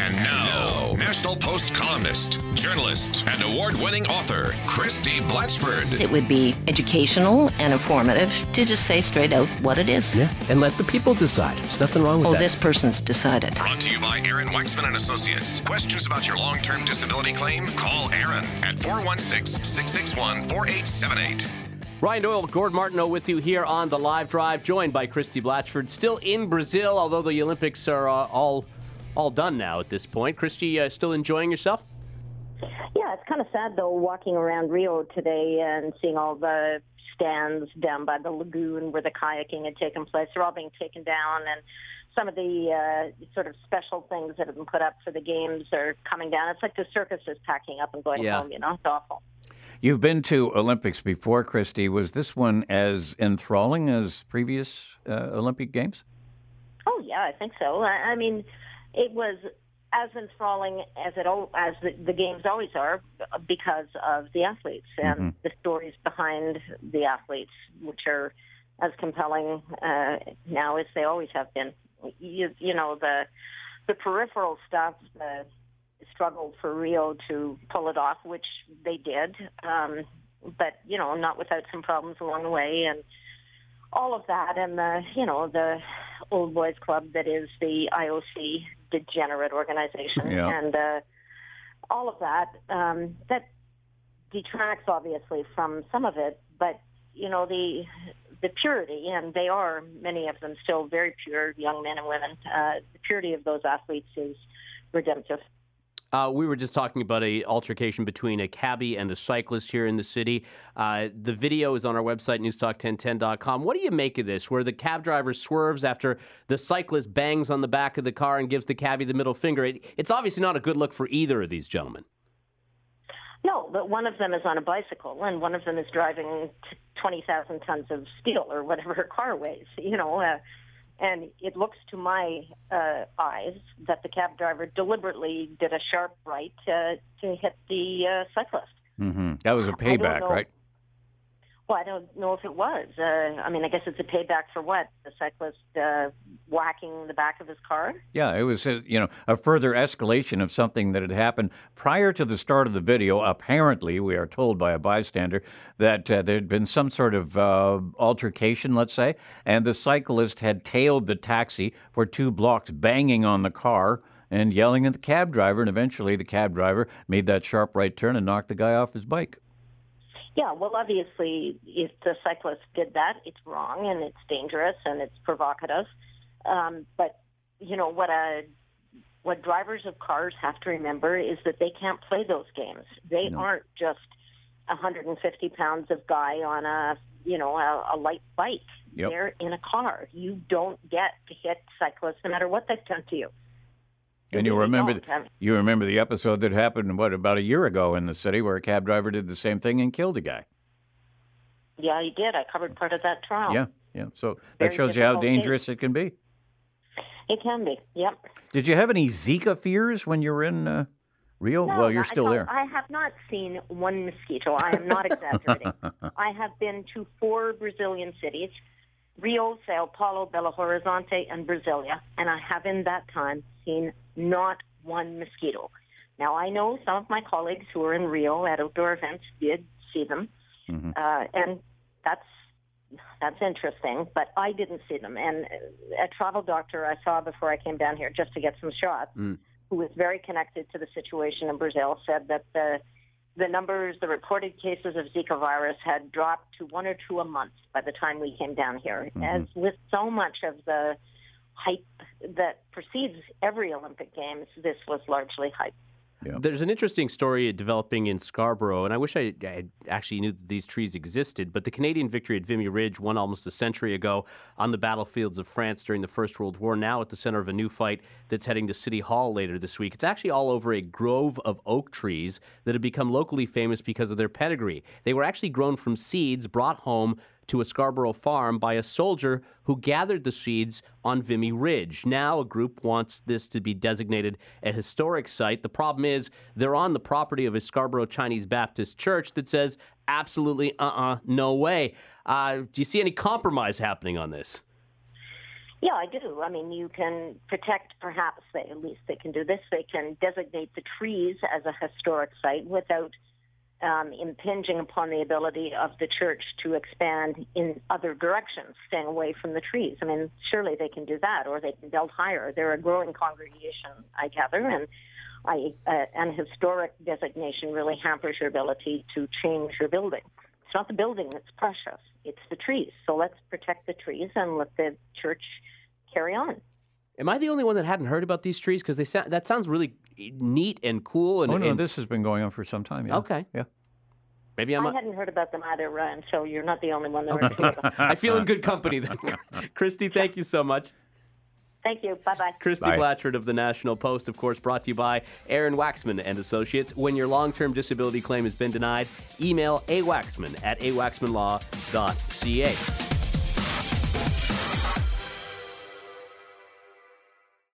And now, National Post columnist, journalist, and award winning author, Christie Blatchford. It would be educational and informative to just say straight out what it is. Yeah, and let the people decide. There's nothing wrong with Oh, that. Oh, this person's decided. Brought to you by Aaron Waxman and Associates. Questions about your long term disability claim? Call Aaron at 416 661 4878. Ryan Doyle, Gord Martineau with you here on the live drive, joined by Christie Blatchford. Still in Brazil, although the Olympics are uh, all all done now at this point. Christie, uh, still enjoying yourself? Yeah, it's kind of sad though walking around Rio today and seeing all the stands down by the lagoon where the kayaking had taken place. They're all being taken down, and some of the uh, sort of special things that have been put up for the games are coming down. It's like the circus is packing up and going Yeah. home. You know, it's awful. You've been to Olympics before, Christie. Was this one as enthralling as previous uh, Olympic Games? Oh yeah, I think so. I, I mean, it was as enthralling as it as the, the games always are because of the athletes and the stories behind the athletes, which are as compelling uh, now as they always have been. You, you know the the peripheral stuff, the struggle for Rio to pull it off, which they did, um, but you know not without some problems along the way and all of that and the you know the old boys club that is the IOC degenerate organization. Yeah. and uh, all of that um, that detracts obviously from some of it but you know the the purity and they are many of them still very pure young men and women. Uh, the purity of those athletes is redemptive Uh, we were just talking about a altercation between a cabbie and a cyclist here in the city. Uh, the video is on our website, newstalk1010.com. What do you make of this, where the cab driver swerves after the cyclist bangs on the back of the car and gives the cabbie the middle finger? It, it's obviously not a good look for either of these gentlemen. No, but one of them is on a bicycle, and one of them is driving t- 20,000 tons of steel or whatever her car weighs, you know. Uh, and it looks to my uh, eyes that the cab driver deliberately did a sharp right uh, to hit the uh, cyclist. Mm-hmm. That was a payback, know. right? Well, I don't know if it was. Uh, I mean, I guess it's a payback for what? The cyclist uh, whacking the back of his car? Yeah, it was uh, you know a further escalation of something that had happened prior to the start of the video. Apparently, we are told by a bystander that uh, there had been some sort of uh, altercation, let's say, and the cyclist had tailed the taxi for two blocks, banging on the car and yelling at the cab driver. And eventually, the cab driver made that sharp right turn and knocked the guy off his bike. Yeah, well, obviously, if the cyclist did that, it's wrong and it's dangerous and it's provocative. Um, but you know what a what drivers of cars have to remember is that they can't play those games. They aren't just 150 pounds of guy on a you know a, a light bike. Yep. They're in a car. You don't get to hit cyclists no matter what they've done to you. And you remember mean, you remember the episode that happened what about a year ago in the city where a cab driver did the same thing and killed a guy. yeah, you did. I covered part of that trial. Yeah, yeah. So that shows you how difficult case. dangerous it can be. It can be. Yep. Did you have any Zika fears when you were in uh, Rio? No, well, you're I still don't- there. I have not seen one mosquito. I am not exaggerating. I have been to four Brazilian cities Rio, Sao Paulo, Belo Horizonte, and Brasilia, and I have in that time seen not one mosquito. Now, I know some of my colleagues who were in Rio at outdoor events did see them, Mhm. uh, and that's that's interesting, but I didn't see them. And a travel doctor I saw before I came down here just to get some shots, Mm. who was very connected to the situation in Brazil, said that the the numbers, the reported cases of Zika virus had dropped to one or two a month by the time we came down here. As with so much of the hype that precedes every Olympic Games, this was largely hype. There's an interesting story developing in Scarborough, and I wish I, I actually knew that these trees existed. But the Canadian victory at Vimy Ridge, won almost a century ago on the battlefields of France during the First World War, now at the center of a new fight that's heading to City Hall later this week. It's actually all over a grove of oak trees that have become locally famous because of their pedigree. They were actually grown from seeds brought home to a Scarborough farm by a soldier who gathered the seeds on Vimy Ridge. Now, a group wants this to be designated a historic site. The problem is they're on the property of a Scarborough Chinese Baptist church that says absolutely uh uh no way. Uh, do you see any compromise happening on this? Yeah, I do. I mean, you can protect, perhaps, they, at least they can do this. They can designate the trees as a historic site without um, impinging upon the ability of the church to expand in other directions, staying away from the trees. I mean, surely they can do that, or they can build higher. They're a growing congregation, I gather, and I, uh, an historic designation really hampers your ability to change your building. It's not the building that's precious, it's the trees. So let's protect the trees and let the church carry on. Am I the only one that hadn't heard about these trees? Because they sound, that sounds really neat and cool. And, oh no, and- this has been going on for some time. Yeah. Okay. Yeah. maybe I'm. I a- hadn't heard about them either, Ryan, so you're not the only one that heard about. I feel in good company then. Christie, thank you so much. Thank you. Bye bye. Christie Bye. Blatchford of the National Post, of course, brought to you by Aaron Waxman and Associates. When your long-term disability claim has been denied, email awaxman at awaxmanlaw.ca.